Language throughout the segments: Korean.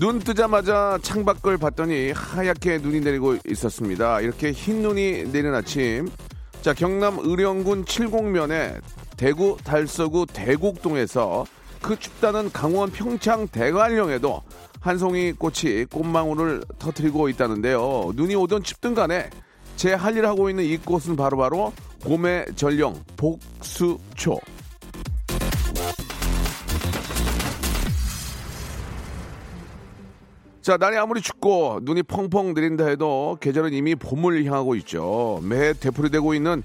눈 뜨자마자 창밖을 봤더니 하얗게 눈이 내리고 있었습니다. 이렇게 흰 눈이 내리는 아침. 자, 경남 의령군 칠곡면에 대구 달서구 대곡동에서 그 춥다는 강원 평창 대관령에도 한 송이 꽃이 꽃망울을 터트리고 있다는데요. 눈이 오든 춥든 간에 제 할 일 하고 있는 이 꽃은 바로바로 봄의 전령 복수초. 자, 날이 아무리 춥고 눈이 펑펑 내린다 해도 계절은 이미 봄을 향하고 있죠. 매해 되풀이되고 있는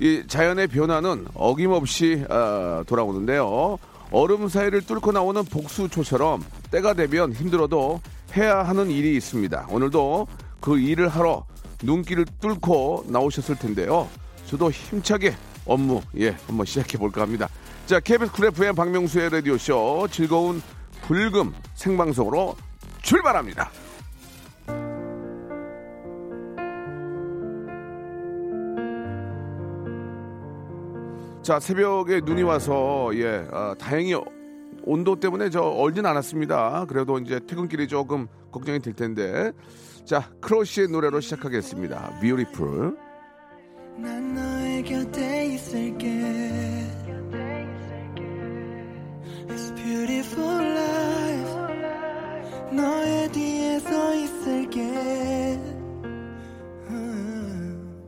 이 자연의 변화는 어김없이 어, 돌아오는데요. 얼음 사이를 뚫고 나오는 복수초처럼 때가 되면 힘들어도 해야 하는 일이 있습니다. 오늘도 그 일을 하러 눈길을 뚫고 나오셨을 텐데요. 저도 힘차게 업무 예 한번 시작해 볼까 합니다. 자, KBS 쿨 FM 박명수의 라디오 쇼 즐거운 불금 생방송으로 출발합니다. 자 새벽에 눈이 와서 예 아, 다행히 온도 때문에 저 얼진 않았습니다. 그래도 이제 퇴근길이 조금 걱정이 될 텐데 자 크러쉬의 노래로 시작하겠습니다. Beautiful. 난 너의 곁에 있을게 It's beautiful life 너의 뒤에 서 있을게 음,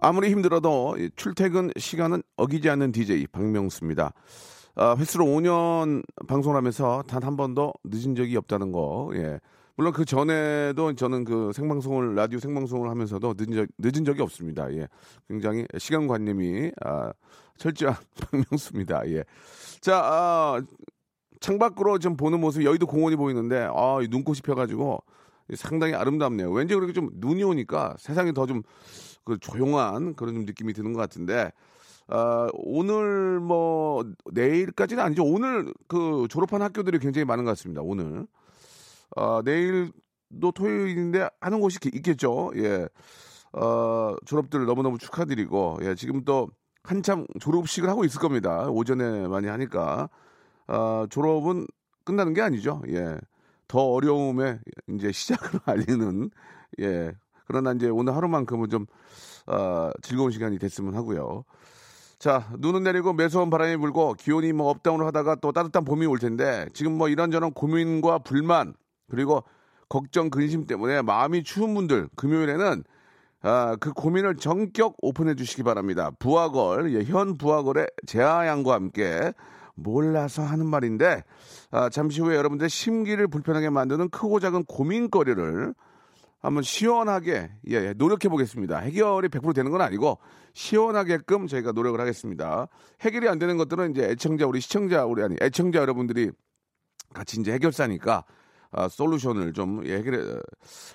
아무리 힘들어도 이 출퇴근 시간은 어기지 않는 DJ 박명수입니다. 아, 횟수로 5년 방송을 하면서 단 한 번도 늦은 적이 없다는 거. 예. 물론 그 전에도 저는 그 생방송을 라디오 생방송을 하면서도 늦은 적 늦은 적이 없습니다. 예. 굉장히 시간 관념이 아, 철저한 박명수입니다. 예. 자, 아, 창밖으로 좀 보는 모습 여의도 공원이 보이는데 아, 이 눈꽃이 펴가지고 상당히 아름답네요. 왠지 그렇게 좀 눈이 오니까 세상이 더 좀 그 조용한 그런 좀 느낌이 드는 것 같은데 아, 오늘 뭐 내일까지는 아니죠. 오늘 그 졸업한 학교들이 굉장히 많은 것 같습니다. 오늘 아, 내일도 토요일인데 하는 곳이 있- 있겠죠. 예. 어, 졸업들 너무너무 축하드리고 예, 지금 또 한참 졸업식을 하고 있을 겁니다. 오전에 많이 하니까 아, 졸업은 끝나는 게 아니죠. 예. 더 어려움의 이제 시작을 알리는 예. 그러나 이제 오늘 하루만큼은 좀 어, 즐거운 시간이 됐으면 하고요. 자, 눈은 내리고 매서운 바람이 불고 기온이 뭐 업다운을 하다가 또 따뜻한 봄이 올 텐데 지금 뭐 이런저런 고민과 불만 그리고 걱정 근심 때문에 마음이 추운 분들 금요일에는 아, 그 고민을 전격 오픈해 주시기 바랍니다. 부하걸, 예, 현 부하걸의 재하양과 함께 몰라서 하는 말인데 아, 잠시 후에 여러분들 심기를 불편하게 만드는 크고 작은 고민거리를 한번 시원하게 예, 예, 노력해 보겠습니다. 해결이 100% 되는 건 아니고 시원하게끔 저희가 노력을 하겠습니다. 해결이 안 되는 것들은 이제 애청자 우리 시청자 우리 아니 애청자 여러분들이 같이 이제 해결사니까 아, 솔루션을 좀 예, 해결해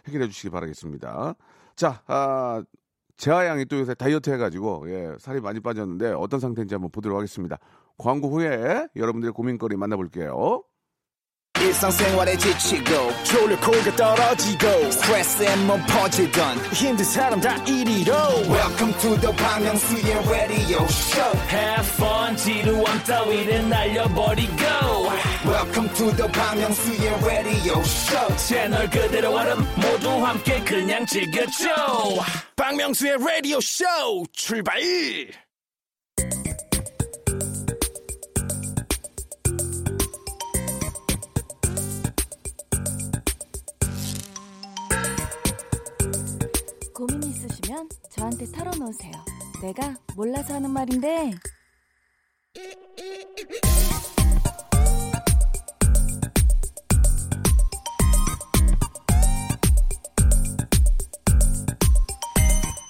해결해 주시기 바라겠습니다. 자, 아, 재하 양이 또 요새 다이어트 해가지고 예, 살이 많이 빠졌는데 어떤 상태인지 한번 보도록 하겠습니다. 광고 후에 여러분들의 고민거리 만나볼게요. 일상생활에 지치고, 졸려 코가 떨어지고, 스트레스에 몸 퍼지던, 힘든 사람 다 이리로. welcome to the Bang Myung-soo's radio show. Have fun 지루함 따위를 날려버리고. Welcome to the Bang Myung-soo's radio show. 채널 그대로 얼음 모두 함께 그냥 즐겨줘. 박명수의 라디오 쇼 출발 있으시면 저한테 털어놓으세요. 내가 몰라서 하는 말인데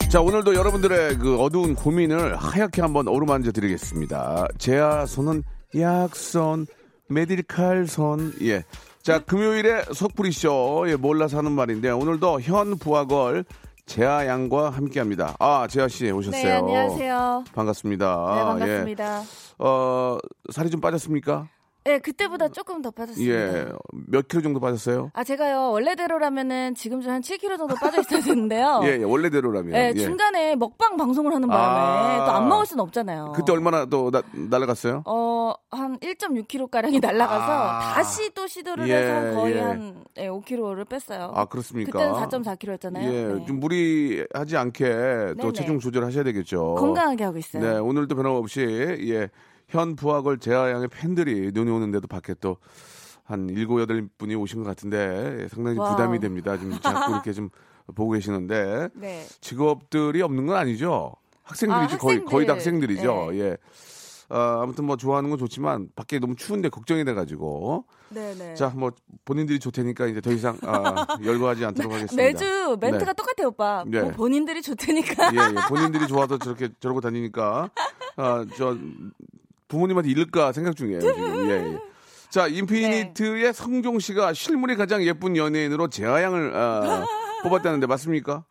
자, 오늘도 여러분들의 그 어두운 고민을 하얗게 한번 어루만져 드리겠습니다. 제야 손은 약손, 메디칼손. 예. 자, 금요일에 속풀이쇼. 예, 몰라서 하는 말인데, 오늘도 현 부하걸 재하 양과 함께 합니다. 아, 재하 씨 오셨어요. 네, 안녕하세요. 반갑습니다. 네, 반갑습니다. 예. 어, 살이 좀 빠졌습니까? 네, 그때보다 조금 더 빠졌습니다. 예. 몇 킬로 정도 빠졌어요? 아, 제가요, 원래대로라면은 지금 좀 한 7kg 정도 빠져 있어야 되는데요. 예, 예, 원래대로라면. 네, 예. 중간에 먹방 방송을 하는 바람에 아. 또안 먹을 수는 없잖아요. 그때 얼마나 또 나, 날아갔어요? 어, 한 1.6kg 가량이 날아가서 아. 다시 또 시도를 예, 해서 거의 예. 한 예, 5kg를 뺐어요. 아, 그렇습니까? 그때는 4.4kg였잖아요. 예, 좀 무리하지 않게 또 네네. 체중 조절하셔야 되겠죠. 건강하게 하고 있어요. 네, 오늘도 변함없이 예, 현 부하걸 재하양의 팬들이 눈이 오는데도 밖에 또한 일곱 여덟 분이 오신 것 같은데 예, 상당히 와우. 부담이 됩니다. 지금 자꾸 이렇게 좀 보고 계시는데 네. 직업들이 없는 건 아니죠. 학생들이지 아, 거의 거의 다 학생들. 학생들이죠. 네. 예. 아, 아무튼 뭐 좋아하는 건 좋지만 밖에 너무 추운데 걱정이 돼가지고 네, 네. 자 뭐 본인들이 좋다니까 이제 더 이상 아, 열거하지 않도록 하겠습니다. 매주 멘트가 네. 똑같아요, 오빠. 네. 뭐 본인들이 좋다니까. 예, 예. 본인들이 좋아서 저렇게 저러고 다니니까 아, 저 부모님한테 잃을까 생각 중이에요 지금. 예, 예. 자, 인피니트의 성종 씨가 실물이 가장 예쁜 연예인으로 재하양을 아, 뽑았다는데 맞습니까?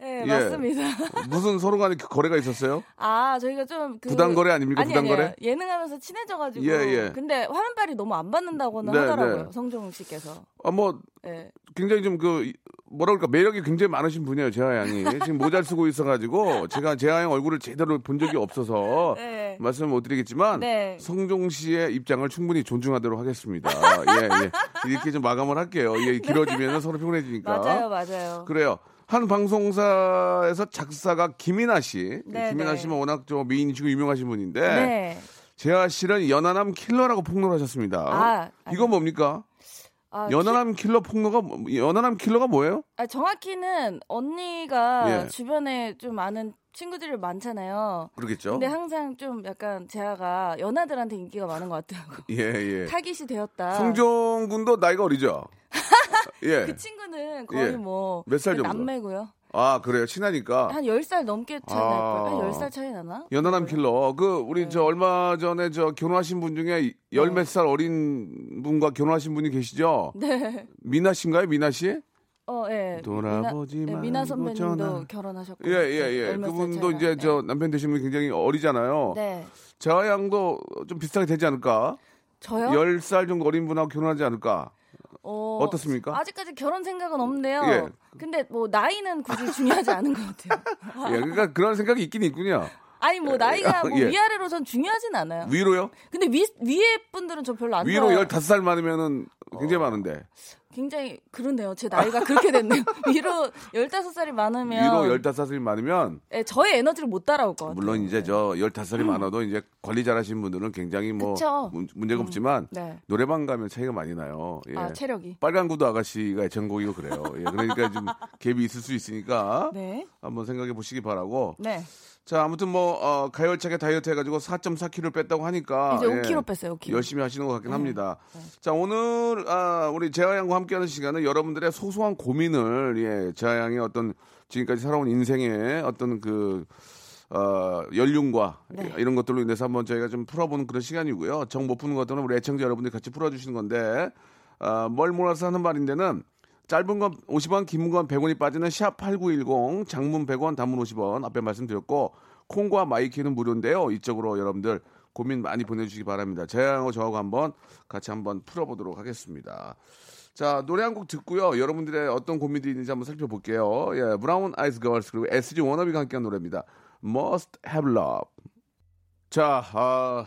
네, 예. 맞습니다. 무슨 서로 간에 그 거래가 있었어요? 아, 저희가 좀 그 부당 거래 아닙니까? 아니, 부당 거래? 예능하면서 친해져 가지고. 예, 예. 근데 화면빨이 너무 안 받는다고는 네, 하더라고요. 네. 성종 씨께서. 아, 뭐 예. 굉장히 좀 그 뭐라 그럴까 매력이 굉장히 많으신 분이에요 재하 양이 지금 모자를 쓰고 있어 가지고 제가 재하 양 얼굴을 제대로 본 적이 없어서 네. 말씀을 못 드리겠지만 네. 성종 씨의 입장을 충분히 존중하도록 하겠습니다. 예, 예. 이렇게 좀 마감을 할게요. 이게 길어지면 서로 피곤해지니까. 맞아요, 맞아요. 그래요. 한 방송사에서 작사가 김이나 씨. 네, 김이나 네. 씨면 워낙 저 미인이시고 유명하신 분인데 네. 재하 씨는 연하남 킬러라고 폭로를 하셨습니다. 아, 아니. 이건 뭡니까? 아, 연하남 킬러 폭로가 뭐- 연하남 킬러가 뭐예요? 아, 정확히는 언니가 예. 주변에 좀 아는 친구들이 많잖아요. 그러겠죠. 근데 항상 좀 약간 재아가 연하들한테 인기가 많은 것 같더라고. 예, 예. 타깃이 되었다. 성종 군도 나이가 어리죠? 예. 그 친구는 거의 예. 뭐 몇 살 정도? 남매고요. 아, 그래요. 친하니까. 한 10살 넘게 차이 날 아. 거예요. 한 10살 차이 나나? 연하남 킬러. 그 우리 네. 저 얼마 전에 저 결혼하신 분 중에 열 몇 살 어린 분과 결혼하신 분이 계시죠? 네. 미나 씨인가요? 미나 씨? 어, 예. 돌아보지 미나, 예, 말고 미나 선배님도 전화. 결혼하셨고. 예, 예, 예. 살 그분도. 이제 네. 저 남편 되신 분이 굉장히 어리잖아요. 네. 재하 양도 좀 비슷하게 되지 않을까? 저요? 열살 정도 어린 분하고 결혼하지 않을까? 어, 어떻습니까? 아직까지 결혼 생각은 없는데요. 예. 근데 뭐 나이는 굳이 중요하지 않은 것 같아요. 예, 그러니까 그런 생각이 있긴 있군요. 아니 뭐 나이가 뭐 예. 위아래로 전 중요하진 않아요. 위로요? 근데 위 위에 분들은 저 별로 안 위로 좋아해요. 15살 많으면은 굉장히 많은데. 굉장히 그렇네요. 제 나이가 그렇게 됐네요. 위로 15살이 많으면 위로 15살이 많으면 예, 저의 에너지를 못 따라올 것 같아요. 물론 이제 저 15살이 많아도 이제 관리 잘하시는 분들은 굉장히 뭐 음. 그쵸. 문- 문제가 없지만 네. 노래방 가면 차이가 많이 나요. 예. 아, 체력이. 빨간 구두 아가씨가 애창곡이고 그래요. 예, 그러니까 좀 갭이 있을 수 있으니까 네. 한번 생각해 보시기 바라고. 네. 자, 아무튼 뭐 어, 가열차게 다이어트 해가지고 4.4kg 뺐다고 하니까 이제 예, 5kg 뺐어요. 5kg. 열심히 하시는 것 같긴 합니다. 자, 오늘 아, 우리 재하 양과 함께하는 시간은 여러분들의 소소한 고민을 예, 재하 양의 어떤 지금까지 살아온 인생의 어떤 그 어, 연륜과 네. 이런 것들로 인해서 한번 저희가 좀 풀어보는 그런 시간이고요. 정 못 푸는 것들은 우리 애청자 여러분들이 같이 풀어주시는 건데 아, 뭘 몰아서 하는 말인데는 짧은 건 50원, 긴 건 100원이 빠지는 샵8910 장문 100원, 단문 50원 앞에 말씀드렸고 콩과 my K는 무료인데요. 이쪽으로 여러분들 고민 많이 보내주시기 바랍니다. 재양하고 저하고 한번 같이 한번 풀어보도록 하겠습니다. 자 노래 한 곡 듣고요. 여러분들의 어떤 고민들이 있는지 한번 살펴볼게요. 예, 브라운 아이즈 걸스 그리고 SG 워너비가 함께한 노래입니다. Must Have Love. 자, 아,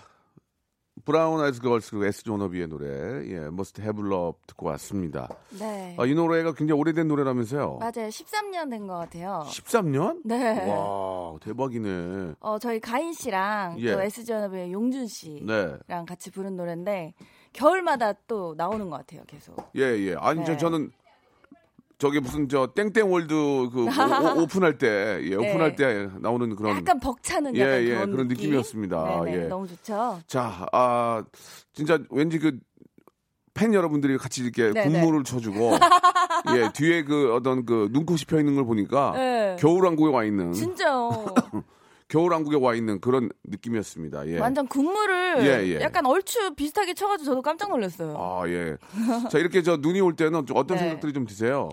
브라운 아이즈 걸스 그리고 SG 워너비의 노래, 예, Must Have Love 듣고 왔습니다. 네. 아, 이 노래가 굉장히 오래된 노래라면서요? 맞아요. 13년 된 것 같아요. 13년? 네. 와, 대박이네. 어, 저희 가인 씨랑 예. 또 SG연합의 용준 씨랑 네. 같이 부른 노래인데 겨울마다 또 나오는 것 같아요. 계속. 예, 예. 아니, 저, 네. 저는 저기 무슨 저 땡땡 월드 그 오, 오, 프할때 예, 오픈할 네. 때 나오는 그런 약간 벅차는 예, 약간 예, 그런, 그런 느낌? 느낌이었습니다. 네네, 예. 너무 좋죠. 자, 아, 진짜 왠지 그 팬 여러분들이 같이 이렇게 네네. 국물을 쳐주고, 예, 뒤에 그 어떤 그 눈꽃이 펴 있는 걸 보니까 네. 겨울왕국에 와 있는 진짜요. 겨울왕국에 와 있는 그런 느낌이었습니다. 예. 완전 국물을 예, 예. 약간 얼추 비슷하게 쳐가지고 저도 깜짝 놀랐어요. 아, 예. 자, 이렇게 저 눈이 올 때는 좀 어떤 네. 생각들이 좀 드세요?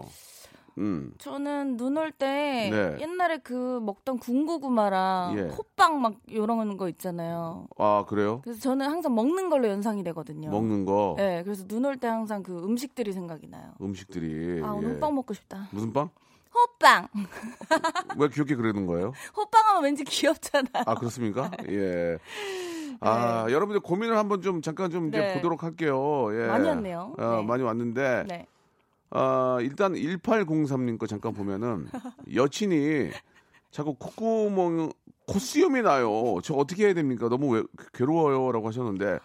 음. 저는 눈 올 때 네. 옛날에 그 먹던 군고구마랑 예. 호빵 막 이런 거 있잖아요. 아, 그래요? 그래서 저는 항상 먹는 걸로 연상이 되거든요. 먹는 거, 네, 그래서 눈 올 때 항상 그 음식들이 생각이 나요. 음식들이. 아, 오늘 예. 호빵 먹고 싶다. 무슨 빵? 호빵. 왜 귀엽게 그러는 거예요? 호빵하면 왠지 귀엽잖아요. 아, 그렇습니까? 예. 아, 여러분들 고민을 한번 좀 잠깐 좀 이제 네. 보도록 할게요. 예. 많이 왔네요. 어, 네. 많이 왔는데, 네. 아, 일단 1803님 거 잠깐 보면은 여친이 자꾸 콧구멍 콧수염이 나요. 저 어떻게 해야 됩니까? 너무 왜, 괴로워요라고 하셨는데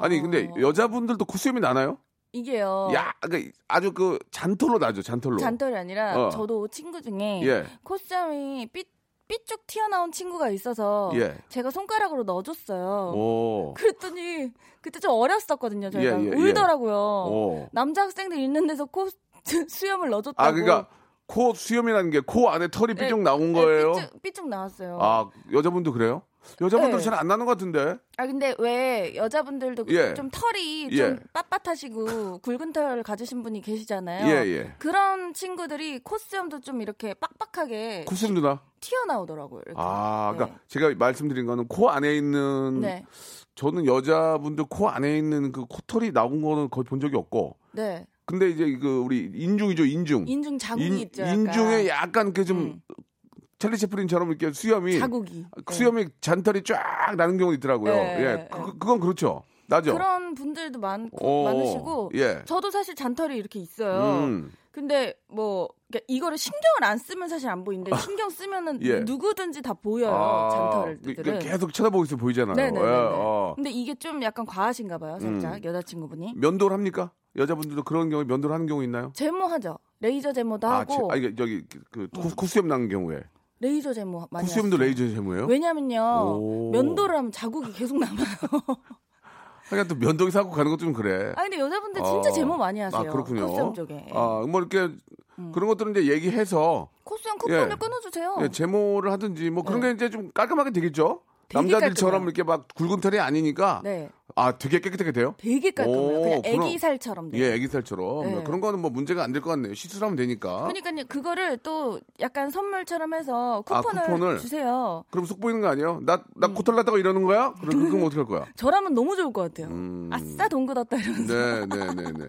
아니 근데 어. 여자분들도 콧수염이 나나요? 이게요. 야, 그러니까 아주 그 잔털로 나죠, 잔털로. 잔털이 아니라 어. 저도 친구 중에 예, 콧수염이 삐, 삐쭉 튀어나온 친구가 있어서 예. 제가 손가락으로 넣어줬어요. 오, 그랬더니 그때 좀 어렸었거든요. 저희가 예, 예, 예. 울더라고요. 오. 남자 학생들 있는 데서 코 수염을 넣어줬다고. 아, 그러니까 코 수염이라는 게 코 안에 털이 네, 삐쭉 나온 네, 거예요. 삐쭉, 삐쭉 나왔어요. 아, 여자분도 그래요? 여자분들 네. 잘안 나는 것 같은데. 아 근데 왜 여자분들도 예. 좀 털이 예. 좀 빳빳하시고 굵은 털 가지신 분이 계시잖아요. 예, 예. 그런 친구들이 콧수염도 좀 이렇게 빡빡하게 콧수염 누나. 튀어나오더라고요. 이렇게. 아, 그러니까 네. 제가 말씀드린 거는 코 안에 있는 네. 저는 여자분들 코 안에 있는 그 코털이 나온 거는 거의 본 적이 없고. 네. 근데 이제 그 우리 인중이죠, 인중. 인중 자국이 인- 있죠. 약간. 인중에 약간 그좀 음. 찰리 채플린처럼 이렇게 수염이 자국이. 네. 수염이 잔털이 쫙 나는 경우 있더라고요. 네, 예, 네. 그, 그건 그렇죠. 나죠. 그런 분들도 많고 오, 많으시고 예. 저도 사실 잔털이 이렇게 있어요. 음. 근데 뭐 그러니까 이거를 신경을 안 쓰면 사실 안 보이는데 신경 쓰면은 예. 누구든지 다 보여요 아, 잔털들은. 그러니까 계속 쳐다보고 있어 보이잖아요. 네네네. 예, 어. 근데 이게 좀 약간 과하신가 봐요, 살짝 음. 여자친구분이. 면도를 합니까? 여자분들도 그런 경우에 면도를 하는 경우 있나요? 제모하죠. 레이저 제모도 아, 하고 제- 아, 이게 저기 그 코- 콧수염 나는 경우에 레이저 제모 많이 콧수염도 하시죠. 레이저 제모예요? 왜냐면요 오. 면도를 하면 자국이 계속 남아요. 하여간 또 면도기 사고 가는 것도 좀 그래. 아 근데 여자분들 진짜 어. 제모 많이 하세요. 아, 그렇군요. 쪽에. 아, 뭐 이렇게 그런 것들은 이제 얘기해서 콧수염 쿠폰을 예. 끊어주세요. 예, 제모를 하든지 뭐 그런 네. 게 이제 좀 깔끔하게 되겠죠. 남자들처럼 깔끔해요. 이렇게 막 굵은 털이 아니니까 네, 아 되게 깨끗하게 돼요. 되게 깔끔해요. 오, 그냥 애기 살처럼 돼요. 예, 애기 살처럼 네. 그런 거는 뭐 문제가 안 될 것 같네요. 시술하면 되니까. 그러니까요 그거를 또 약간 선물처럼 해서 아, 쿠폰을, 쿠폰을? 주세요. 그럼 속 보이는 거 아니에요? 나, 나 음. 코털 났다고 이러는 거야? 그럼, 그럼 어떡할 거야? 저라면 너무 좋을 것 같아요. 음. 아싸 돈 굳었다 이러면서. 네, 네, 네, 네.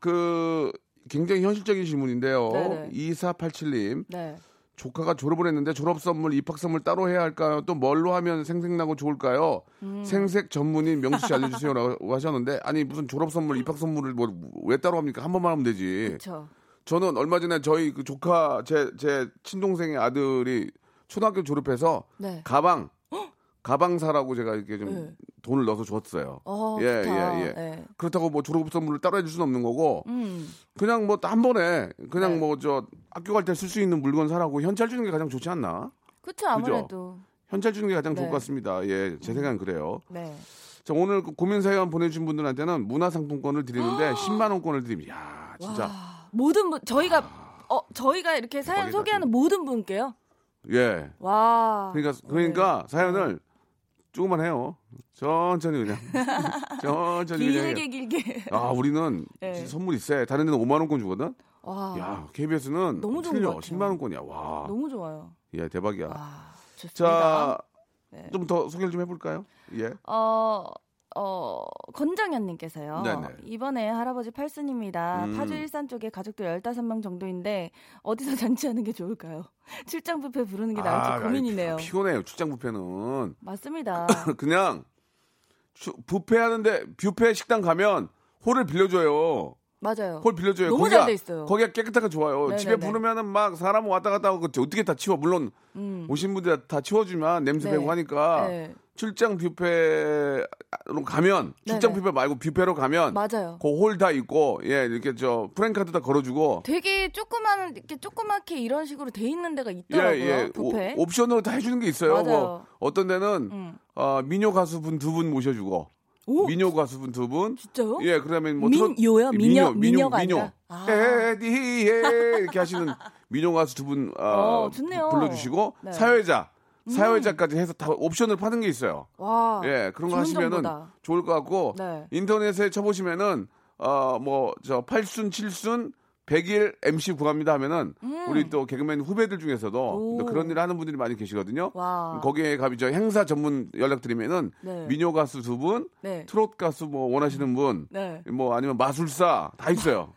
그, 굉장히 현실적인 질문인데요. 네네. 2487님. 네. 조카가 졸업을 했는데 졸업 선물, 입학 선물 따로 해야 할까요? 또 뭘로 하면 생색나고 좋을까요? 음. 생색 전문인 명수 씨 알려주세요라고 하셨는데 아니 무슨 졸업 선물, 입학 선물을 뭐 왜 따로 합니까? 한 번만 하면 되지. 그렇죠. 저는 얼마 전에 저희 그 조카 제 제 친동생의 아들이 초등학교 졸업해서 네. 가방 가방 사라고 제가 이렇게 좀 네. 돈을 넣어서 줬어요. 어, 예, 좋다. 예, 예. 네. 그렇다고 뭐 졸업 선물을 따로 해줄 수는 없는 거고 음. 그냥 뭐 한 번에 그냥 네. 뭐저 학교 갈 때 쓸 수 있는 물건 사라고 현찰 주는 게 가장 좋지 않나? 그렇죠 아무래도. 현찰 주는 게 가장 좋을 네. 것 같습니다. 예, 제 생각은 그래요. 네. 자, 오늘 그 고민 사연 보내주신 분들한테는 문화상품권을 드리는데 10만 원권을 드립니다. 야, 진짜 와, 모든 분 저희가 어 저희가 이렇게 사연 소개하는 모든 분께요. 예. 와. 그러니까 그러니까 네. 사연을 조금만 해요. 천천히 그냥 천천히 그냥. 해요. 길게 길게. 아, 우리는 네. 선물이 세. 다른 데는 5만 원권 주거든. 와. 야, KBS는 너무 좋은 틀려. 것 같아요. 10만 원권이야. 와. 너무 좋아요. 예, 대박이야. 와. 좋습니다. 자, 네. 좀더 소개를 좀 해볼까요? 예. 어, 어, 건정현님께서요. 네네. 이번에 할아버지 팔순입니다. 음. 파주 일산 쪽에 가족들 15명 정도인데 어디서 잔치하는 게 좋을까요? 출장 뷔페 부르는 게 나을지 아, 고민이네요. 아니, 피곤해요. 출장 뷔페는 맞습니다. 그냥 추- 뷔페 하는데 뷔페 식당 가면 홀을 빌려줘요. 맞아요. 홀 빌려줘요. 너무 거기가, 잘돼 있어요. 거기가 깨끗하게 좋아요. 네네네. 집에 부르면은 막 사람 왔다 갔다 하고. 어떻게 다 치워. 물론 음. 오신 분들 다 치워주면 냄새 네. 배고 하니까 네. 출장 뷔페로 가면 출장 네네. 뷔페 말고 뷔페로 가면 맞아요. 그 홀 다 있고 예 이렇게 저 프랭카드 다 걸어주고 되게 조그만 이렇게 조그맣게 이런 식으로 돼 있는 데가 있더라고요. 예, 뷔페. 오, 옵션으로 다 해주는 게 있어요. 맞아요. 뭐 어떤 데는 음. 어, 민요 가수분 두 분 모셔주고 오? 민요 가수분 두 분. 진짜요? 예, 그다음에 뭐 민요요? 트롯- 민요, 민요, 민요. 아. 에디에 이렇게 하시는 민요 가수 두분 어, 어, 좋네요. 불러주시고 네. 사회자 사회자까지 해서 다 옵션을 파는 게 있어요. 와. 예, 그런 거 하시면은 정보다. 좋을 것 같고 네. 인터넷에 쳐보시면은 어 뭐저 8순 7순 100일 MC 구합니다 하면은 우리 또 개그맨 후배들 중에서도 음. 오. 또 그런 일을 하는 분들이 많이 계시거든요. 와. 거기에 가비 저 행사 전문 연락 드리면은 네. 민요 가수 두 분, 네. 트롯 가수 뭐 원하시는 분, 네. 뭐 아니면 마술사 다 있어요.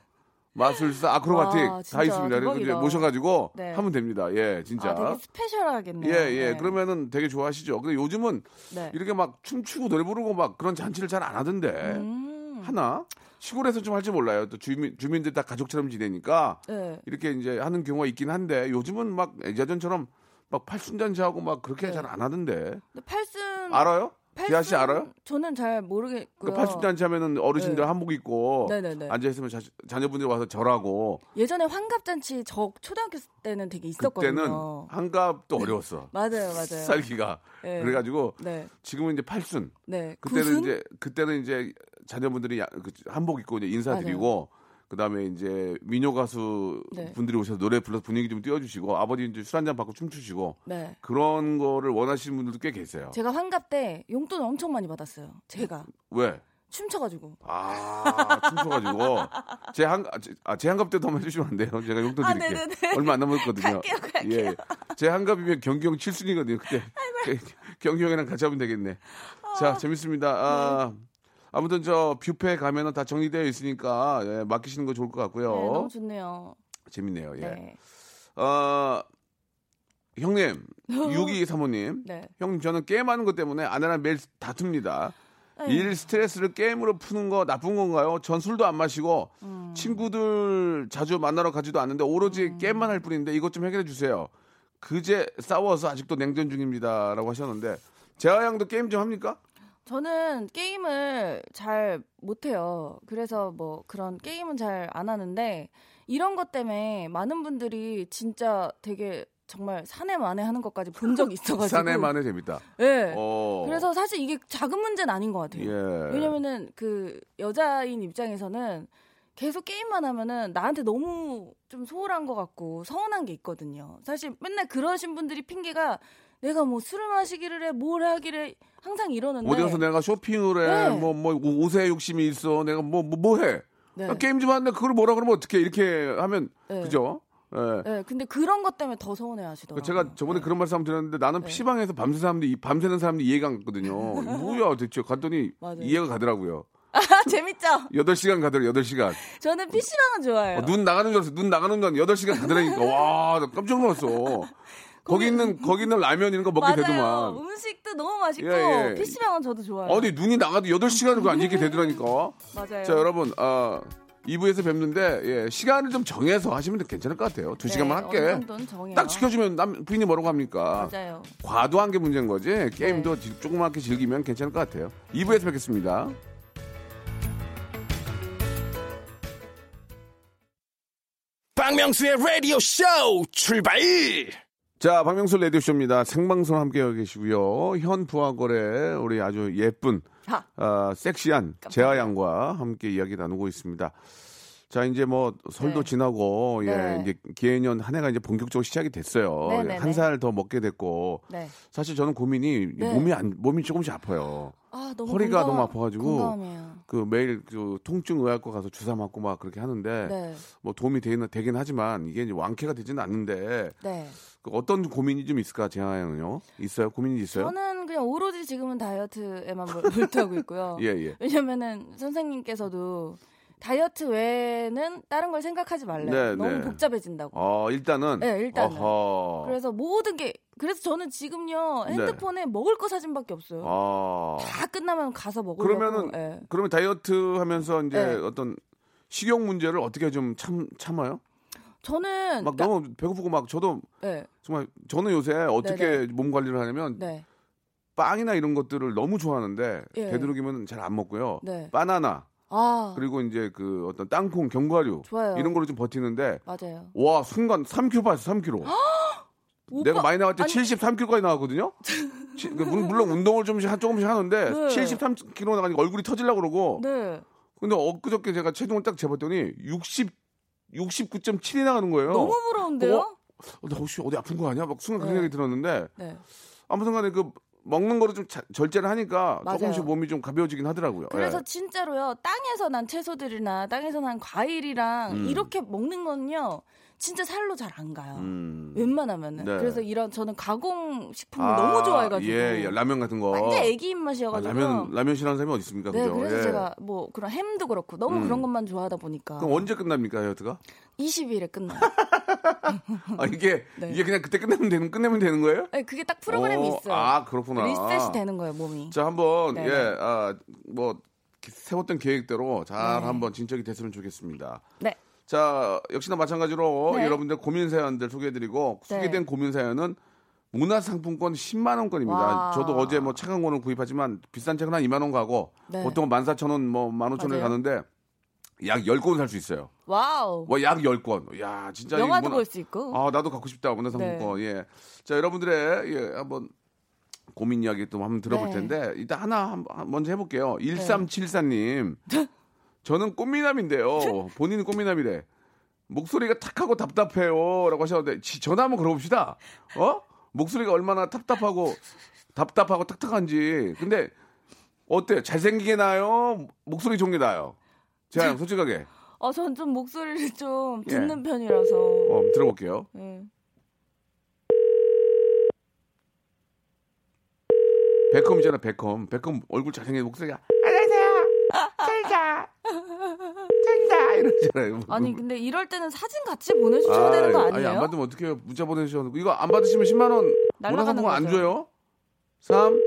마술사, 아크로바틱 와, 다 진짜 있습니다. 그래서 이제. 모셔가지고 네. 하면 됩니다. 예, 진짜. 아, 되게 스페셜하겠네요. 예, 예. 네. 그러면은 되게 좋아하시죠. 근데 요즘은 네. 이렇게 막 춤추고 노래 부르고 막 그런 잔치를 잘 안 하던데. 음. 하나? 시골에서 좀 할지 몰라요. 또 주민, 주민들 다 가족처럼 지내니까 네. 이렇게 이제 하는 경우가 있긴 한데 요즘은 막 예전처럼 막 팔순잔치하고 막 그렇게 네. 잘안 하던데. 팔순 알아요? 기아 씨 알아요? 저는 잘 모르겠고요. 그 팔순잔치 하면은 어르신들 네. 한복 입고 네네네. 앉아 있으면 자, 자녀분들이 와서 절하고 예전에 환갑잔치 저 초등학교 때는 되게 있었거든요. 그때는 한갑도 어려웠어. 맞아요, 맞아요. 살기가. 네. 그래가지고 네, 지금은 이제 팔순. 네. 그때는 구순? 이제 그때는 이제 자녀분들이 야- 그 한복 입고 이제 인사드리고 그다음에 이제 민요 가수 네. 분들이 오셔서 노래 불러서 분위기 좀 띄워주시고 아버지 이제 술 한잔 받고 춤추시고 네. 그런 거를 원하시는 분들도 꽤 계세요. 제가 환갑 때 용돈 엄청 많이 받았어요. 제가 왜? 춤춰가지고. 아 춤춰가지고 제 한 아, 제 한갑 때도 한번 해주시면 안 돼요? 제가 용돈 아, 드릴게요. 네네네. 얼마 안 남았거든요. 갈게요, 갈게요. 예, 제 한갑이면 경경 7순이거든요. 그때 경기 형이랑 같이 하면 되겠네. 자 재밌습니다. 아, 네. 아무튼 저 뷔페 가면은 다 정리되어 있으니까 예, 맡기시는 거 좋을 것 같고요. 네, 너무 좋네요. 재밌네요. 예. 네. 어, 형님, 62 사모님. 네. 형님, 저는 게임하는 것 때문에 아내랑 매일 다툽니다. 네. 일 스트레스를 게임으로 푸는 거 나쁜 건가요? 전 술도 안 마시고 음. 친구들 자주 만나러 가지도 않는데 오로지 게임만 할 뿐인데 이것 좀 해결해 주세요. 그제 싸워서 아직도 냉전 중입니다라고 하셨는데 재하 양도 게임 좀 합니까? 저는 게임을 잘 못해요. 그래서 뭐 그런 게임은 잘 안 하는데 이런 것 때문에 많은 분들이 진짜 되게 정말 사내 만에 하는 것까지 본 적이 있어가지고. 사내만의 재밌다. 네. 어. 그래서 사실 이게 작은 문제는 아닌 것 같아요. 예. 왜냐면은 그 여자인 입장에서는 계속 게임만 하면은 나한테 너무 좀 소홀한 것 같고 서운한 게 있거든요. 사실 맨날 그러신 분들이 핑계가 내가 뭐 술을 마시기를 해, 뭘 하기를 해, 항상 이러는데. 어디 가서 내가 쇼핑을 해, 네. 뭐, 뭐, 옷에 욕심이 있어, 내가 뭐, 뭐, 뭐 해. 네. 아, 게임 좀 하는데 그걸 뭐라 그러면 어떻게 이렇게 하면, 네. 그죠? 예. 네, 근데 그런 것 때문에 더 서운해 하시더라고요. 제가 저번에 네. 그런 말씀 드렸는데 나는 PC방에서 밤새 사람들이, 밤새는 사람들이 이해가 안 갔거든요. 뭐야, 대체. 갔더니 맞아요. 이해가 가더라고요. 아, 재밌죠? 8시간 가더라고요, 8시간. 저는 PC방은 좋아해요. 어, 눈 나가는 줄 알았어. 눈 나가는 건 8시간 가더라니까. 와, 나 깜짝 놀랐어. 거기 있는, 거기 있는 라면 이런 거 먹게 맞아요. 되더만. 음식도 너무 맛있고 예, 예. PC방은 저도 좋아해요. 어디 눈이 나가도 8시간을 그 앉게 되더라니까. 맞아요. 자, 여러분, 아, 2부에서 뵙는데, 예, 시간을 좀 정해서 하시면 괜찮을 것 같아요. 두 시간만 네, 할게. 어느 정도는 정해요. 딱 지켜주면 남, 부인이 뭐라고 합니까? 맞아요. 과도한 게 문제인 거지. 게임도 네. 지- 조그맣게 즐기면 괜찮을 것 같아요. 2부에서 뵙겠습니다. 박명수의 라디오 쇼 출발 자, 박명수 라디오쇼입니다. 생방송 함께하고 계시고요. 현 부하거래 우리 아주 예쁜, 하. 아, 섹시한 재하 양과 함께 이야기 나누고 있습니다. 자, 이제 뭐 설도 네. 지나고, 예, 네. 이제 기해년 한 해가 이제 본격적으로 시작이 됐어요. 네, 네, 한살 더 먹게 됐고, 네. 사실 저는 고민이 네. 몸이 안, 몸이 조금씩 아파요. 아, 너무 허리가 공감- 너무 아파가지고 공감해요. 그 매일 그 통증 의학과 가서 주사 맞고 막 그렇게 하는데 네. 뭐 도움이 되긴, 되긴 하지만 이게 이제 완쾌가 되지는 않는데 네. 그 어떤 고민이 좀 있을까 재하 양은요? 있어요? 고민이 있어요? 저는 그냥 오로지 지금은 다이어트에만 몰- 몰두하고 있고요. 예, 예. 왜냐면은 선생님께서도 다이어트 외에는 다른 걸 생각하지 말래 요. 네, 너무 네. 복잡해진다고. 어, 일단은. 네, 일단은. 어허. 그래서 모든 게 그래서 저는 지금요 네. 핸드폰에 먹을 거 사진밖에 없어요. 아. 다 끝나면 가서 먹으려고. 그러면은 예. 그러면 다이어트 하면서 이제 네. 어떤 식욕 문제를 어떻게 좀 참 참아요? 저는 막 그러니까- 너무 배고프고 막 저도 네, 정말 저는 요새 어떻게 몸 관리를 하냐면 네, 빵이나 이런 것들을 너무 좋아하는데 예. 되도록이면 잘 안 먹고요. 네. 바나나 아 그리고 이제 그 어떤 땅콩, 견과류 좋아요. 이런 걸로 좀 버티는데. 맞아요. 와 순간 3kg 봤어 3kg. 내가 많이 나갈 때 아니, 73kg까지 나왔거든요. 치- 그 물- 물론 운동을 한- 조금씩 하는데 네. 73kg 나가니까 얼굴이 터지려고 그러고. 네, 근데 엊그저께 제가 체중을 딱 재봤더니 60 69.7이 나가는 거예요. 너무 부러운데요? 어, 나 혹시 어디 아픈 거 아니야? 막 순간 그 네. 생각이 들었는데 네, 아무튼간에 그 먹는 거를 좀 자- 절제를 하니까 맞아요. 조금씩 몸이 좀 가벼워지긴 하더라고요. 그래서 예. 진짜로요 땅에서 난 채소들이나 땅에서 난 과일이랑 음. 이렇게 먹는 건요 진짜 살로 잘 안 가요. 음. 웬만하면은. 네. 그래서 이런 저는 가공 식품을 아, 너무 좋아해가지고 예, 예, 라면 같은 거. 완전 애기 아, 입맛이어가지고. 라면 라면 싫어하는 사람이 어디 있습니까? 네, 그죠? 그래서 예. 제가 뭐 그런 햄도 그렇고 너무 음. 그런 것만 좋아하다 보니까 그럼 언제 끝납니까, 다이어트가? 20일에 끝나요. 아 이게 네. 이게 그냥 그때 끝내면 되는 끝내면 되는 거예요? 네, 그게 딱 프로그램이 오, 있어요. 아 그렇구나. 리셋이 되는 거예요 몸이. 자 한번 네. 예, 아, 뭐 세웠던 계획대로 잘 네. 한번 진척이 됐으면 좋겠습니다. 네. 자 역시나 마찬가지로 네. 여러분들 고민 사연들 소개해드리고 네. 소개된 고민 사연은 문화상품권 10만 원권입니다. 와. 저도 어제 뭐 책 한 권을 구입하지만 비싼 책은 한 2만 원 가고 네. 보통 14,000원 뭐 15,000원 맞아요. 가는데 약 10권 살 수 있어요. 와우. 와, 약 10권. 야, 진짜 이 영화도 볼 수 있고. 아, 나도 갖고 싶다. 문화상품권. 예. 자, 여러분들의 예, 한번 고민 이야기 또 한번 들어볼 네. 텐데 일단 하나 한번 먼저 해볼게요. 1374님. 저는 꽃미남인데요. 본인은 꽃미남이래. 목소리가 탁하고 답답해요라고 하셨는데 지- 전화 한번 걸어봅시다. 어? 목소리가 얼마나 답답하고 답답하고 탁탁한지. 근데 어때? 잘생기게 나요? 목소리 좋은 게 나요? 제가 솔직하게 어, 전 좀 목소리를 좀 예. 듣는 편이라서. 어, 들어볼게요. 네. 베컴 있잖아, 베컴. 베컴 얼굴 잘생긴 목소리가 잘 자. 이러잖아요. 아니 근데 이럴 때는 사진 같이 보내주셔야 되는 거 아니에요? 아니, 안 받으면 어떡해요? 문자 보내주셔서. 이거 안 받으시면 10만원 날라가는 문화상품 안. 줘요? 3.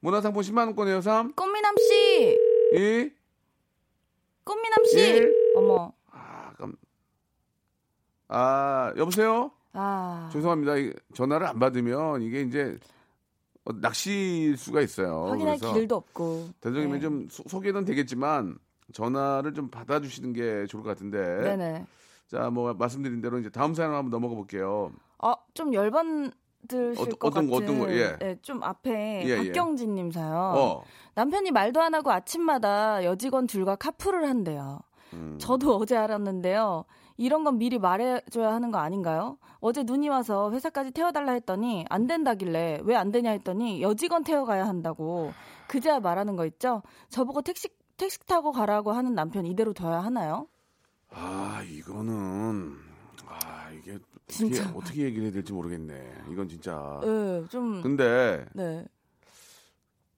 문화상품 10만원권이에요, 3. 꽃미남 씨, 2. 꽃미남 씨. 일. 어머. 아, 깜... 아, 여보세요? 아. 죄송합니다. 이 전화를 안 받으면 이게 이제 어, 낚시일 수가 있어요. 확인할 길도 없고. 대통령님이 네. 좀 소, 소개는 되겠지만 전화를 좀 받아주시는 게 좋을 것 같은데. 네네. 자, 뭐 말씀드린 대로 이제 다음 사연 한번 넘어가 볼게요. 어, 좀 열받으실 어떤- 것 어떤 거, 같은. 어떤 거, 예. 네, 좀 앞에 예, 예. 박경진님 사연. 어, 남편이 말도 안 하고 아침마다 여직원 둘과 카풀을 한대요. 음. 저도 어제 알았는데요. 이런 건 미리 말해줘야 하는 거 아닌가요? 어제 눈이 와서 회사까지 태워달라 했더니 안 된다길래 왜 안 되냐 했더니 여직원 태워가야 한다고 그제야 말하는 거 있죠? 저보고 택시 택시 타고 가라고 하는 남편 이대로 둬야 하나요? 아 이거는 아 이게 어떻게, 진짜. 어떻게 얘기를 해야 될지 모르겠네. 이건 진짜. 네, 좀 근데 네,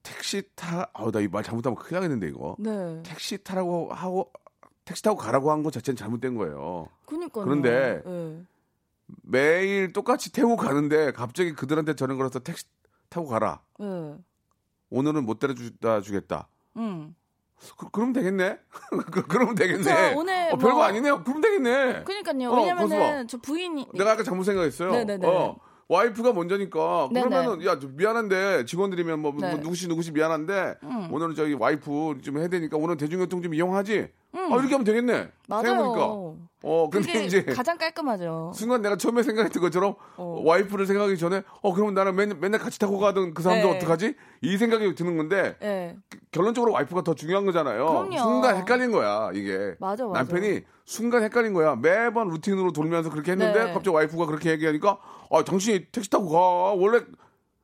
택시 타, 아우 나 이 말 잘못하면 큰일 나겠는데 이거. 네. 택시 타라고 하고 택시 타고 가라고 한 거 자체는 잘못된 거예요. 그니까요. 그런데 네. 매일 똑같이 태우고 가는데 갑자기 그들한테 전화 걸어서 택시 타고 가라. 네. 오늘은 못 데려다 주겠다. 음. 그, 그러면 되겠네. 그, 그러면 되겠네. 그쵸, 오늘 어, 별거 뭐- 아니네요. 그러면 되겠네. 그니까요. 어, 왜냐면은 고수봐. 저 부인이 내가 아까 잘못 생각했어요. 네네네. 어, 와이프가 먼저니까 네네. 그러면은 야저 미안한데 직원들이면 뭐, 네. 뭐 누구시 누구시 미안한데 음. 오늘은 저희 와이프 좀 해야 되니까 오늘 대중교통 좀 이용하지. 아 이렇게 하면 되겠네. 생각해보니까. 맞아요. 어 근데 그게 이제 가장 깔끔하죠. 순간 내가 처음에 생각했던 것처럼 어. 와이프를 생각하기 전에 어 그러면 나는 맨, 맨날 같이 타고 가던 그 사람들 네. 어떡하지? 이 생각이 드는 건데 예. 결론적으로 와이프가 더 중요한 거잖아요. 그럼요. 순간 헷갈린 거야 이게. 맞아, 맞아. 남편이 순간 헷갈린 거야. 매번 루틴으로 돌면서 그렇게 했는데 네. 갑자기 와이프가 그렇게 얘기하니까 아 당신이 택시 타고 가. 원래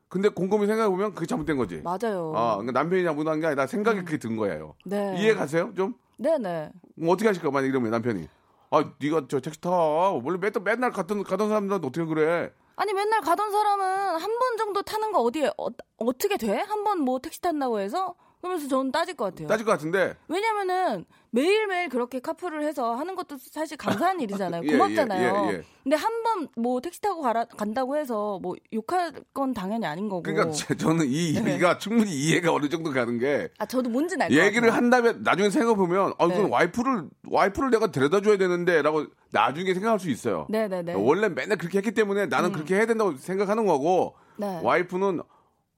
근데 곰곰이 생각해 보면 그게 잘못된 거지. 맞아요. 아 그러니까 남편이 잘못한 게 아니라 생각이 그렇게 든 거예요. 네. 이해 가세요? 좀 네네. 그럼 어떻게 하실까 만약 이러면 남편이 아 네가 저 택시 타. 원래 맨날 맨날 갔던 가던 사람들한테 어떻게 그래? 아니 맨날 가던 사람은 한 번 정도 타는 거 어디에 어, 어떻게 돼? 한 번 뭐 택시 탄다고 해서 그러면서 저는 따질 것 같아요. 따질 것 같은데 왜냐면은 매일매일 그렇게 카풀을 해서 하는 것도 사실 감사한 일이잖아요. 예, 고맙잖아요. 예, 예, 예. 근데 한 번 뭐 택시 타고 가라, 간다고 해서 뭐 욕할 건 당연히 아닌 거고. 그러니까 제- 저는 이 네. 얘기가 충분히 이해가 어느 정도 가는 게 아 저도 뭔지는 알것 얘기를 같아요. 한 다음에 나중에 생각해 보면 아 이건 네. 와이프를 와이프를 내가 데려다 줘야 되는데 라고 나중에 생각할 수 있어요. 네네네. 원래 맨날 그렇게 했기 때문에 나는 그렇게 해야 된다고 생각하는 거고 네. 와이프는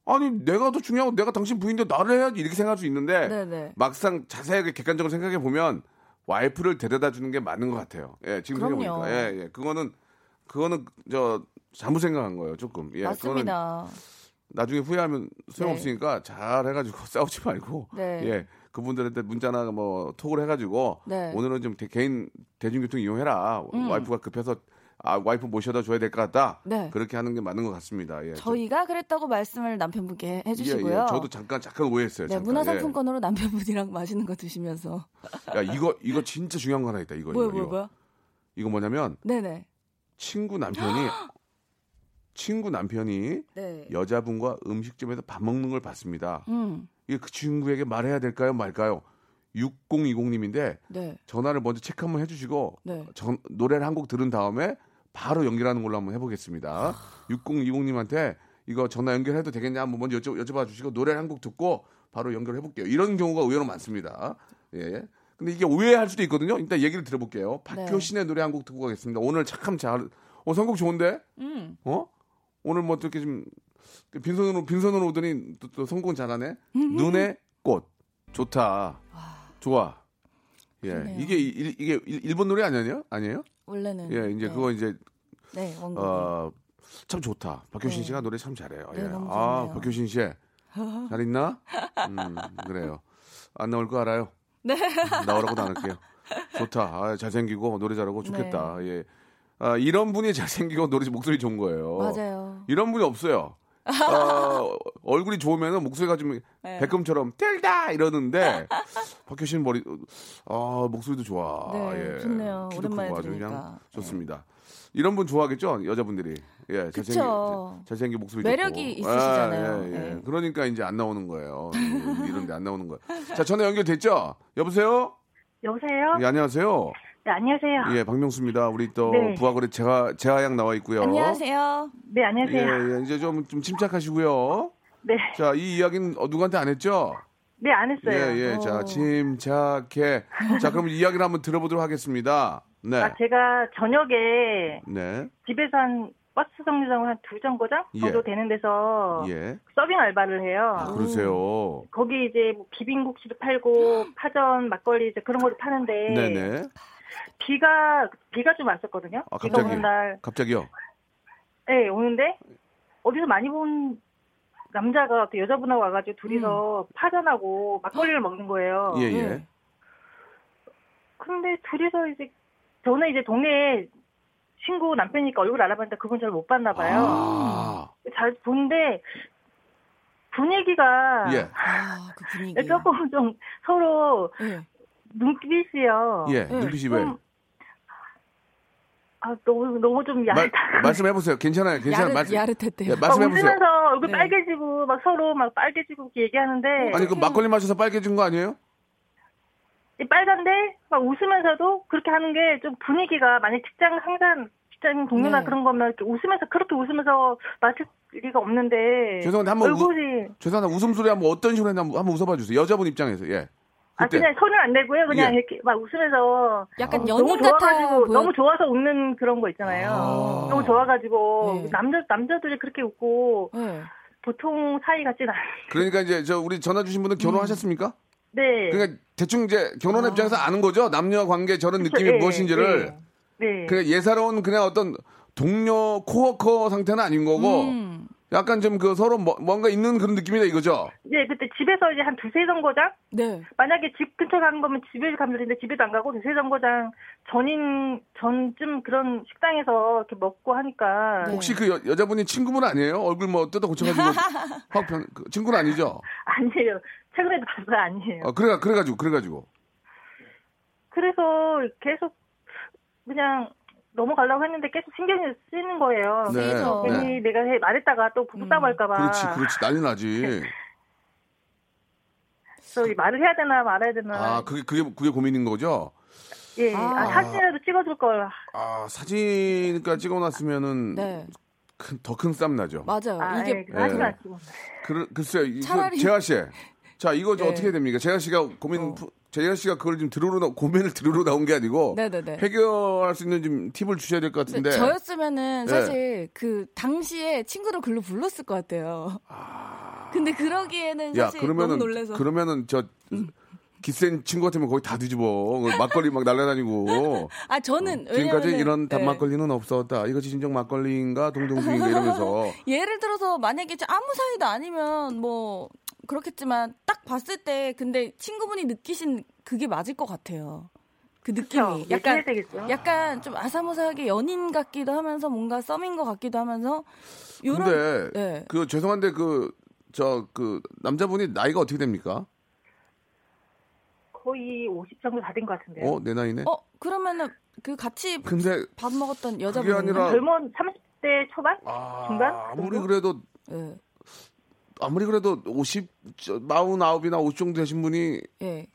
아니 내가 더 중요하고 내가 당신 부인인데 나를 해야지 이렇게 생각할 수 있는데 네네. 막상 자세하게 객관적으로 생각해 보면 와이프를 데려다 주는 게 맞는 것 같아요. 예, 지금. 생각해보니까 예, 예, 그거는 그거는 저 잘못 생각한 거예요, 조금. 예, 그거는 맞습니다. 나중에 후회하면 소용없으니까 잘 해가지고 싸우지 말고 네. 예 그분들한테 문자나 뭐 톡을 해가지고 네. 오늘은 좀 대- 개인 대중교통 이용해라 음. 와이프가 급해서 아 와이프 모셔다 줘야 될 것 같다. 네. 그렇게 하는 게 맞는 것 같습니다. 예. 저희가 그랬다고 말씀을 남편분께 저- 해주시고요. 예, 예. 저도 잠깐 잠깐 오해했어요. 네, 잠깐. 문화상품권으로 남편분이랑 맛있는 거 드시면서 예. 야 이거 이거 진짜 중요한 거 하나 있다. 이거 뭐야 이거, 뭐야. 뭐야? 이거 뭐냐면 네네. 친구 남편이 친구 남편이 네. 여자분과 음식점에서 밥 먹는 걸 봤습니다. 음. 이게 그 친구에게 말해야 될까요, 말까요? 6020님인데 네. 전화를 먼저 체크 한번 해주시고 네. 전, 노래를 한 곡 들은 다음에 바로 연결하는 걸로 한번 해보겠습니다. 6020님한테 이거 전화 연결해도 되겠냐 한번 먼저 여쭤, 여쭤봐 주시고 노래를 한곡 듣고 바로 연결해 볼게요. 이런 경우가 의외로 많습니다. 예. 근데 이게 오해할 수도 있거든요. 일단 얘기를 들어볼게요. 박효신의 노래 한 곡 듣고 가겠습니다. 오늘 참 잘, 어, 선곡 좋은데? 음. 어? 오늘 뭐 어떻게 좀 빈손으로 빈손으로 오더니 또, 또 성공 잘하네. 눈의 꽃 좋다. 좋아. 예, 좋네요. 이게 일, 이게 일- 일본 노래 아니에요? 아니에요? 원래는. 예, 이제 네. 그거 이제 네 원곡. 어, 참 좋다. 박효신 네. 씨가 노래 참 잘해요. 네, 예. 아. 박효신 씨. 잘 있나? 음, 그래요. 안 나올 거 알아요. 네. 나오라고도 안 할게요. 좋다. 아, 잘생기고 노래 잘하고 네. 좋겠다. 예. 아, 이런 분이 잘생기고 노래 목소리 좋은 거예요. 맞아요. 이런 분이 없어요. 어, 얼굴이 좋으면 목소리가 좀 네. 백금처럼 뜰다 이러는데 박효신 머리 아 목소리도 좋아. 네, 예. 좋네요. 오랜만에 크고 아주 그냥 들으니까. 좋습니다. 이런 분 좋아하겠죠 여자분들이. 예, 잘생긴 그쵸. 잘생긴 목소리 매력이 좋고. 있으시잖아요. 아, 예, 예. 네. 그러니까 이제 안 나오는 거예요. 예, 이런데 안 나오는 거예요. 자 전화 연결됐죠? 여보세요? 여보세요? 예, 안녕하세요. 네, 안녕하세요. 예, 박명수입니다. 우리 또 네. 부하거래 제가 제하양 나와 있고요. 안녕하세요. 네, 안녕하세요. 예, 예, 이제 좀, 좀 침착하시고요. 네, 자, 이 이야기는 어, 누구한테 안 했죠? 네, 안 했어요. 예, 예. 자, 어. 침착해. 자, 그럼 이야기를 한번 들어보도록 하겠습니다. 네. 아, 제가 저녁에 네. 집에서 한 버스 정류장 한두 정거장 예. 정도 되는 데서 예. 서빙 알바를 해요. 아, 그러세요. 거기 이제 뭐 비빔국수도 팔고 파전, 막걸리 이제 그런 거를 파는데 네네. 비가 비가 좀 왔었거든요. 아, 비가 갑자기? 오는 날, 갑자기요. 네, 오는데 어디서 많이 본 남자가 어떤 여자분하고 와가지고 둘이서 파전하고 막걸리를 먹는 거예요. 예, 예. 네. 근데 둘이서 이제 저는 이제 동네에 친구 남편이니까 얼굴 알아봤는데 그분 잘 못 봤나 봐요. 아, 잘 보는데 분위기가 예. 아, 그 분위기. 조금 좀 서로 예. 눈빛이요. 예. 네. 눈빛이 왜? 좀, 아 너무 너무 좀 말, 야릇하. 말씀해보세요. 괜찮아요. 괜찮아요. 야릇, 말씀. 야릇했대요. 예, 막 말씀해보세요. 웃으면서 얼굴 네. 빨개지고 막 서로 막 빨개지고 이렇게 얘기하는데 아니, 그 막걸리 마셔서 빨개진 거 아니에요? 이 빨간데 막 웃으면서도 그렇게 하는 게 좀 분위기가 만약 직장 상사 직장 동료나 네. 그런 거면 이렇게 웃으면서 그렇게 웃으면서 마실 리가 없는데 죄송한데 한번 우- 얼굴이 죄송한데 웃음소리 한번 어떤 식으로 했나 한번 웃어봐 주세요. 여자분 입장에서. 예. 아 그때. 그냥 손을 안 대고요 그냥 예. 이렇게 막 웃으면서 약간 어, 연인 너무 같아 좋아가지고. 너무 좋아서 웃는 그런 거 있잖아요. 아. 너무 좋아가지고 네. 남자 남자들이 그렇게 웃고 네. 보통 사이 같진 않. 그러니까 이제 저 우리 전화 주신 분은 결혼하셨습니까? 네. 그러니까 대충 이제 결혼 입장에서 아는 거죠. 남녀 관계 저런 그쵸, 느낌이 예, 무엇인지를. 네. 네. 그냥 예사로운 그냥 어떤 동료 코워커 상태는 아닌 거고 음. 약간 좀 그 서로 뭐- 뭔가 있는 그런 느낌이다 이거죠. 예, 그때 집에서 이제 한 두세 정거장? 네. 만약에 집 근처 가는 거면 집에 가면 되는데 집에도 안 가고 두세 정거장 전인, 전쯤 그런 식당에서 이렇게 먹고 하니까. 네. 혹시 그 여, 여자분이 친구분 아니에요? 얼굴 뭐 뜯어 고쳐가지고 확 변, 그 친구는 아니죠? 아니에요. 최근에도 봤어요, 아니에요. 어, 그래 그래가지고 그래가지고 그래서 계속 그냥 넘어가려고 했는데 계속 신경이 쓰이는 거예요. 네, 그래서 괜히 네. 내가 해- 말했다가 또 부부싸움 음. 할까봐. 그렇지 그렇지 난리 나지. 그래서 이 말을 해야 되나 말아야 되나. 아 그게 그게 그게 고민인 거죠? 예. 아. 아, 사진이라도 찍어줄 걸. 아 사진까지 찍어놨으면은 네. 더큰 싸움 나죠. 맞아요. 아, 이게 예, 하지 예. 마시고. 그, 글쎄요, 차라리- 재하 씨. 자, 이거 좀 네. 어떻게 됩니까? 재하 씨가 고민, 어. 푸- 재하 씨가 그걸 좀 들으러, 나- 고민을 들으러 나온 게 아니고. 네네네. 해결할 수 있는 좀 팁을 주셔야 될 것 같은데. 저였으면은 네. 사실 그 당시에 친구를 글로 불렀을 것 같아요. 근데 그러기에는 야, 사실 그러면은. 그러면은 저, 기센 친구 같으면 거의 다 뒤집어. 그 막걸리 막 날라다니고. 아 저는 지금까지 왜냐면은- 이런 네. 단막걸리는 없었다. 이것이 진정 막걸리인가 동동주인가 이러면서. 예를 들어서 만약에 저 아무 사이도 아니면 뭐 그렇겠지만 딱 봤을 때 근데 친구분이 느끼신 그게 맞을 것 같아요. 그 느낌이 그쵸, 약간. 약간 좀 아사무사하게 연인 같기도 하면서 뭔가 썸인 것 같기도 하면서 요런 근데 네. 그 죄송한데 그저그 남자분이 나이가 어떻게 됩니까? 거의 50 정도 다 된 것 같은데요. 어, 내 나이네. 어 그러면은 그 같이 근데 밥 먹었던 여자분이 아니라 젊은 30대 초반? 아, 중간? 아무리? 그래도 예. 아무리 그래도 50 저, 49이나 50 정도 되신 분이 예.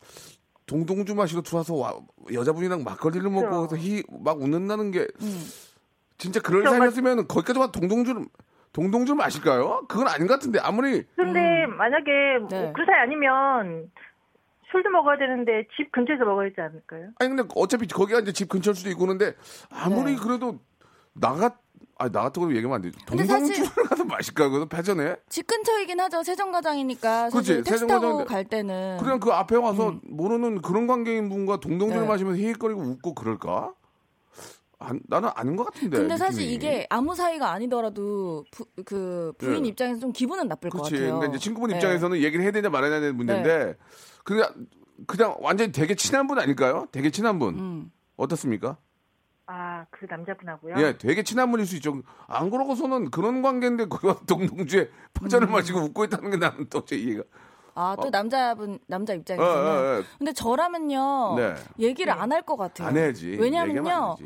동동주 마시고 들어와서 와, 여자분이랑 막걸리를 먹고 그렇죠. 그래서 히, 막 웃는다는 게 음. 진짜 그럴. 사이였으면 거기까지 와 동동주를 동동주 마실까요? 그건 아닌 것 같은데 아무리 근데 만약에 뭐 네. 그 사이 아니면 술도 먹어야 되는데 집 근처에서 먹어야 되지 않을까요? 아니 근데 어차피 거기가 이제 집 근처일 수도 있고 그런데 아무리 네. 그래도 나가 아니 나 같은 거 얘기하면 안 되지. 근데 동동주를 가서 마실까 그래서 패전에 집 근처이긴 하죠. 택시 타고 세정거장인데 갈 때는 그냥 그 앞에 와서 모르는 그런 관계인 분과 동동주를 네. 마시면서 히히거리고 웃고 그럴까? 안, 나는 아닌 것 같은데. 근데 사실 느낌이. 이게 아무 사이가 아니더라도 부, 그 부인 네. 입장에서 좀 기분은 나쁠 것 그렇지. 같아요. 그러니까 이제 친구분 네. 입장에서는 얘기를 해야 되냐 말아야 되는 문제인데 그냥 그냥 완전히 되게 친한 분 아닐까요? 되게 친한 분 음. 어떻습니까? 아, 그 남자분하고요? 예, 되게 친한 분일 수 있죠. 안 그러고서는 그런 관계인데 그거 동동주에 파전을 음. 마시고 웃고 있다는 게 나는 또 제 이해가. 아, 또 남자분 남자 어, 입장에서는 어, 어. 근데 저라면요. 네. 얘기를 안 할 것 같아요. 안 해야지. 왜냐면요.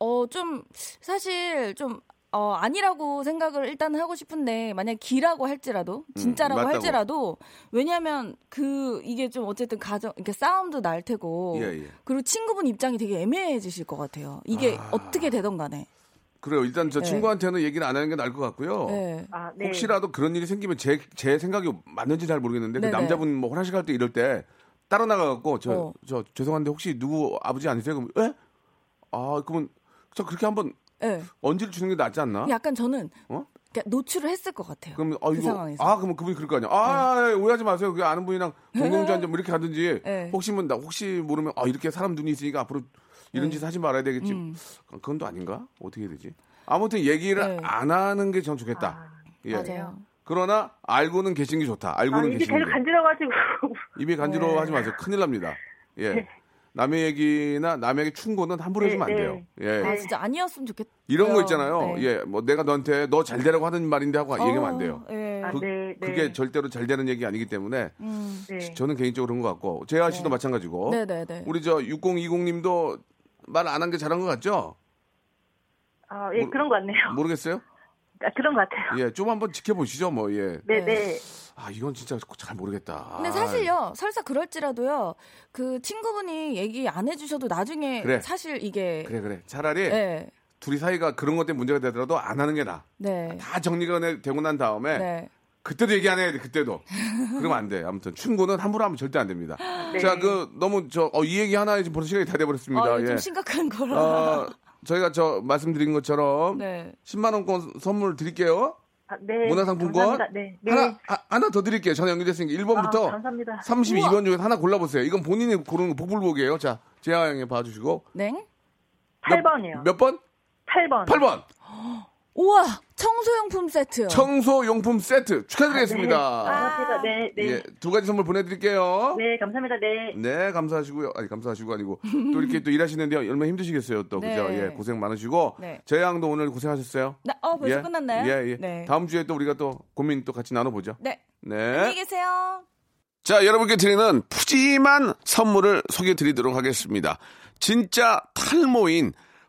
어, 좀, 사실 좀, 어, 아니라고 생각을 일단 하고 싶은데, 만약 기라고 할지라도, 진짜라고 음. 할지라도, 왜냐면 그, 이게 좀 어쨌든 가정, 이렇게 싸움도 날 테고, 예, 예. 그리고 친구분 입장이 되게 애매해지실 것 같아요. 이게 어떻게 되던 간에. 그래요. 일단 저 네. 친구한테는 얘기를 안 하는 게 나을 것 같고요. 네. 아, 네. 혹시라도 그런 일이 생기면 제, 제 생각이 맞는지 잘 모르겠는데 그. 남자분 뭐 화장실 갈 때 이럴 때 따라 나가갖고 저, 어. 저 죄송한데 혹시 누구 아버지 아니세요? 그럼 에? 아 그러면 저 그렇게 한번 네. 언지를 주는 게 낫지 않나? 약간 저는, 어? 그러니까 노출을 했을 것 같아요. 그러면 아그 이거 상황에서. 아 그러면 그분이 그럴 거 아니야. 아 예, 오해하지 마세요. 그 아는 분이랑 동동주 한잔 뭐 이렇게 가든지 네. 혹시 뭐 나 혹시 모르면 아 이렇게 사람 눈이 있으니까 앞으로 이런 짓 하지 말아야 되겠지. 음. 그건 또 아닌가? 어떻게 해야 되지? 아무튼 얘기를 네. 안 하는 게 전 좋겠다. 아, 예. 맞아요. 그러나 알고는 계신 게 좋다. 아, 알고는 입이 계시는 계속 게. 간지러가지고. 입이 간지러워하지 네. 마세요. 큰일 납니다. 예. 남의 얘기나 남에게 충고는 함부로 네, 해주면 안 네. 돼요. 예. 아, 진짜 아니었으면 좋겠다. 이런 거 있잖아요. 네. 예. 뭐 내가 너한테 너 잘 되라고 하는 말인데 하고 얘기하면 안 돼요. 어, 예. 아, 그, 네, 네. 그게 절대로 잘 되는 얘기 아니기 때문에 음. 네. 저는 개인적으로 그런 것 같고 재하 씨도 네. 마찬가지고 네네네. 우리 저 6020님도 말 안 한 게 잘한 것 같죠? 아, 예, 모르- 그런 것 같네요. 모르겠어요? 아, 그런 것 같아요. 예, 좀 한번 지켜보시죠, 뭐 예. 네, 네. 네. 아 이건 진짜 잘 모르겠다. 근데 아, 사실요, 설사 그럴지라도요, 그 친구분이 얘기 안 해주셔도 나중에 그래. 사실 이게. 그래 그래. 차라리 네. 둘이 사이가 그런 것 때문에 문제가 되더라도 안 하는 게 나아. 네. 다 정리가 돼- 되고 난 다음에 네. 그때도 얘기 안 해야 돼. 그때도. 그러면 안 돼. 아무튼 충고는 함부로 하면 절대 안 됩니다. 네. 자, 그 너무 저이 얘기 하나에 지금 벌써 시간이 다 돼버렸습니다. 아, 이거 좀 예. 심각한 거라. 어, 저희가 저 말씀드린 것처럼 네. 10만 원권 선물 드릴게요. 아, 네. 문화상품권. 네. 네. 하나 아, 하나 더 드릴게요. 전화 연결됐으니까 1번부터 아, 감사합니다. 32번 중에 하나 골라보세요. 이건 본인이 고르는 거 복불복이에요. 자, 재하 형이 봐주시고 네. 8번이요. 몇 번? 8번. 8번. 우와! 청소용품 세트. 청소용품 세트 축하드리겠습니다. 감사합니다. 네, 네. 예, 두 가지 선물 보내드릴게요. 네, 감사합니다. 네. 네, 감사하시고요. 아니, 감사하시고 아니고 또 이렇게 또 일하시는데 얼마나 힘드시겠어요, 또 네. 그죠? 예, 고생 많으시고 네. 재양도 오늘 고생하셨어요. 네, 어, 벌써 예? 끝났나요? 예, 예. 네. 다음 주에 또 우리가 또 고민 또 같이 나눠보죠. 네. 네. 안녕히 계세요. 자, 여러분께 드리는 푸짐한 선물을 소개해 드리도록 하겠습니다. 진짜 탈모인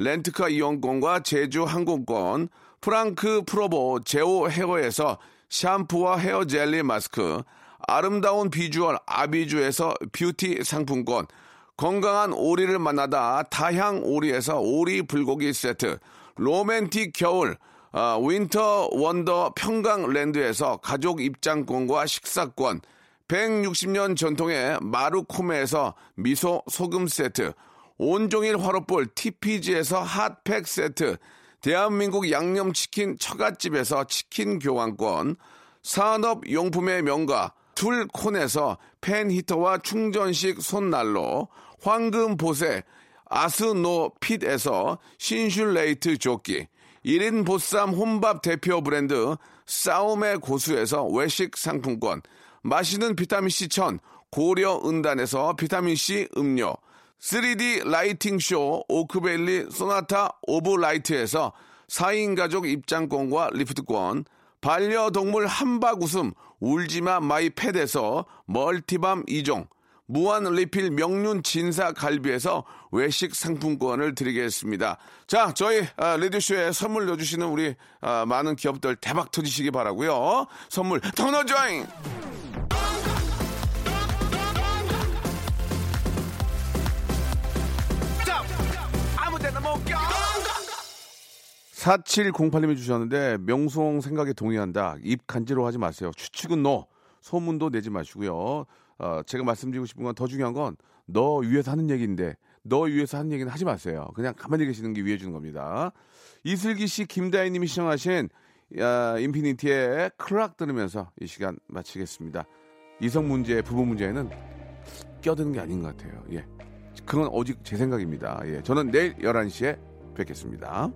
렌트카 이용권과 제주 항공권, 프랑크 프로보 제오 헤어에서 샴푸와 헤어 젤리 마스크, 아름다운 비주얼 아비주에서 뷰티 상품권, 건강한 오리를 만나다 다향 오리에서 오리 불고기 세트, 로맨틱 겨울 아, Winter Wonder 평강랜드에서 가족 입장권과 식사권, 160년 전통의 마루코메에서 미소 소금 세트, 온종일 화로볼 TPG에서 핫팩 세트, 대한민국 양념치킨 처갓집에서 치킨 교환권, 산업용품의 명가 툴콘에서 팬히터와 충전식 손난로, 황금보세 아스노핏에서 Thinsulate 조끼, 1인 보쌈 혼밥 대표 브랜드 싸움의 고수에서 외식 상품권, 마시는 비타민C 천 고려 은단에서 비타민C 음료, 3D lighting 쇼 오크밸리 Sonata of Light에서 4인 가족 입장권과 리프트권, 반려동물 함박 웃음 울지마 My Pet에서 multi balm 2종, 무한 리필 명륜 진사 갈비에서 외식 상품권을 드리겠습니다. 자, 저희 아, 레디쇼에 선물 넣어주시는 우리 아, 많은 기업들 대박 터지시기 바라고요. 선물 더 넣어줘잉! 아무데나 못 껴! 4708님이 주셨는데 명송 생각에 동의한다. 입 간지러 하지 마세요. 추측은 너. 소문도 내지 마시고요. 어, 제가 말씀드리고 싶은 건 더 중요한 건 너 위해서 하는 얘기인데 너 위해서 하는 얘기는 하지 마세요. 그냥 가만히 계시는 게 위해 주는 겁니다. 이슬기 씨, 김다희 님이 시청하신 야, 인피니티의 크락 들으면서 이 시간 마치겠습니다. 이성 문제, 부부 문제에는 껴드는 게 아닌 것 같아요. 예. 그건 오직 제 생각입니다. 예. 저는 내일 11시에 뵙겠습니다.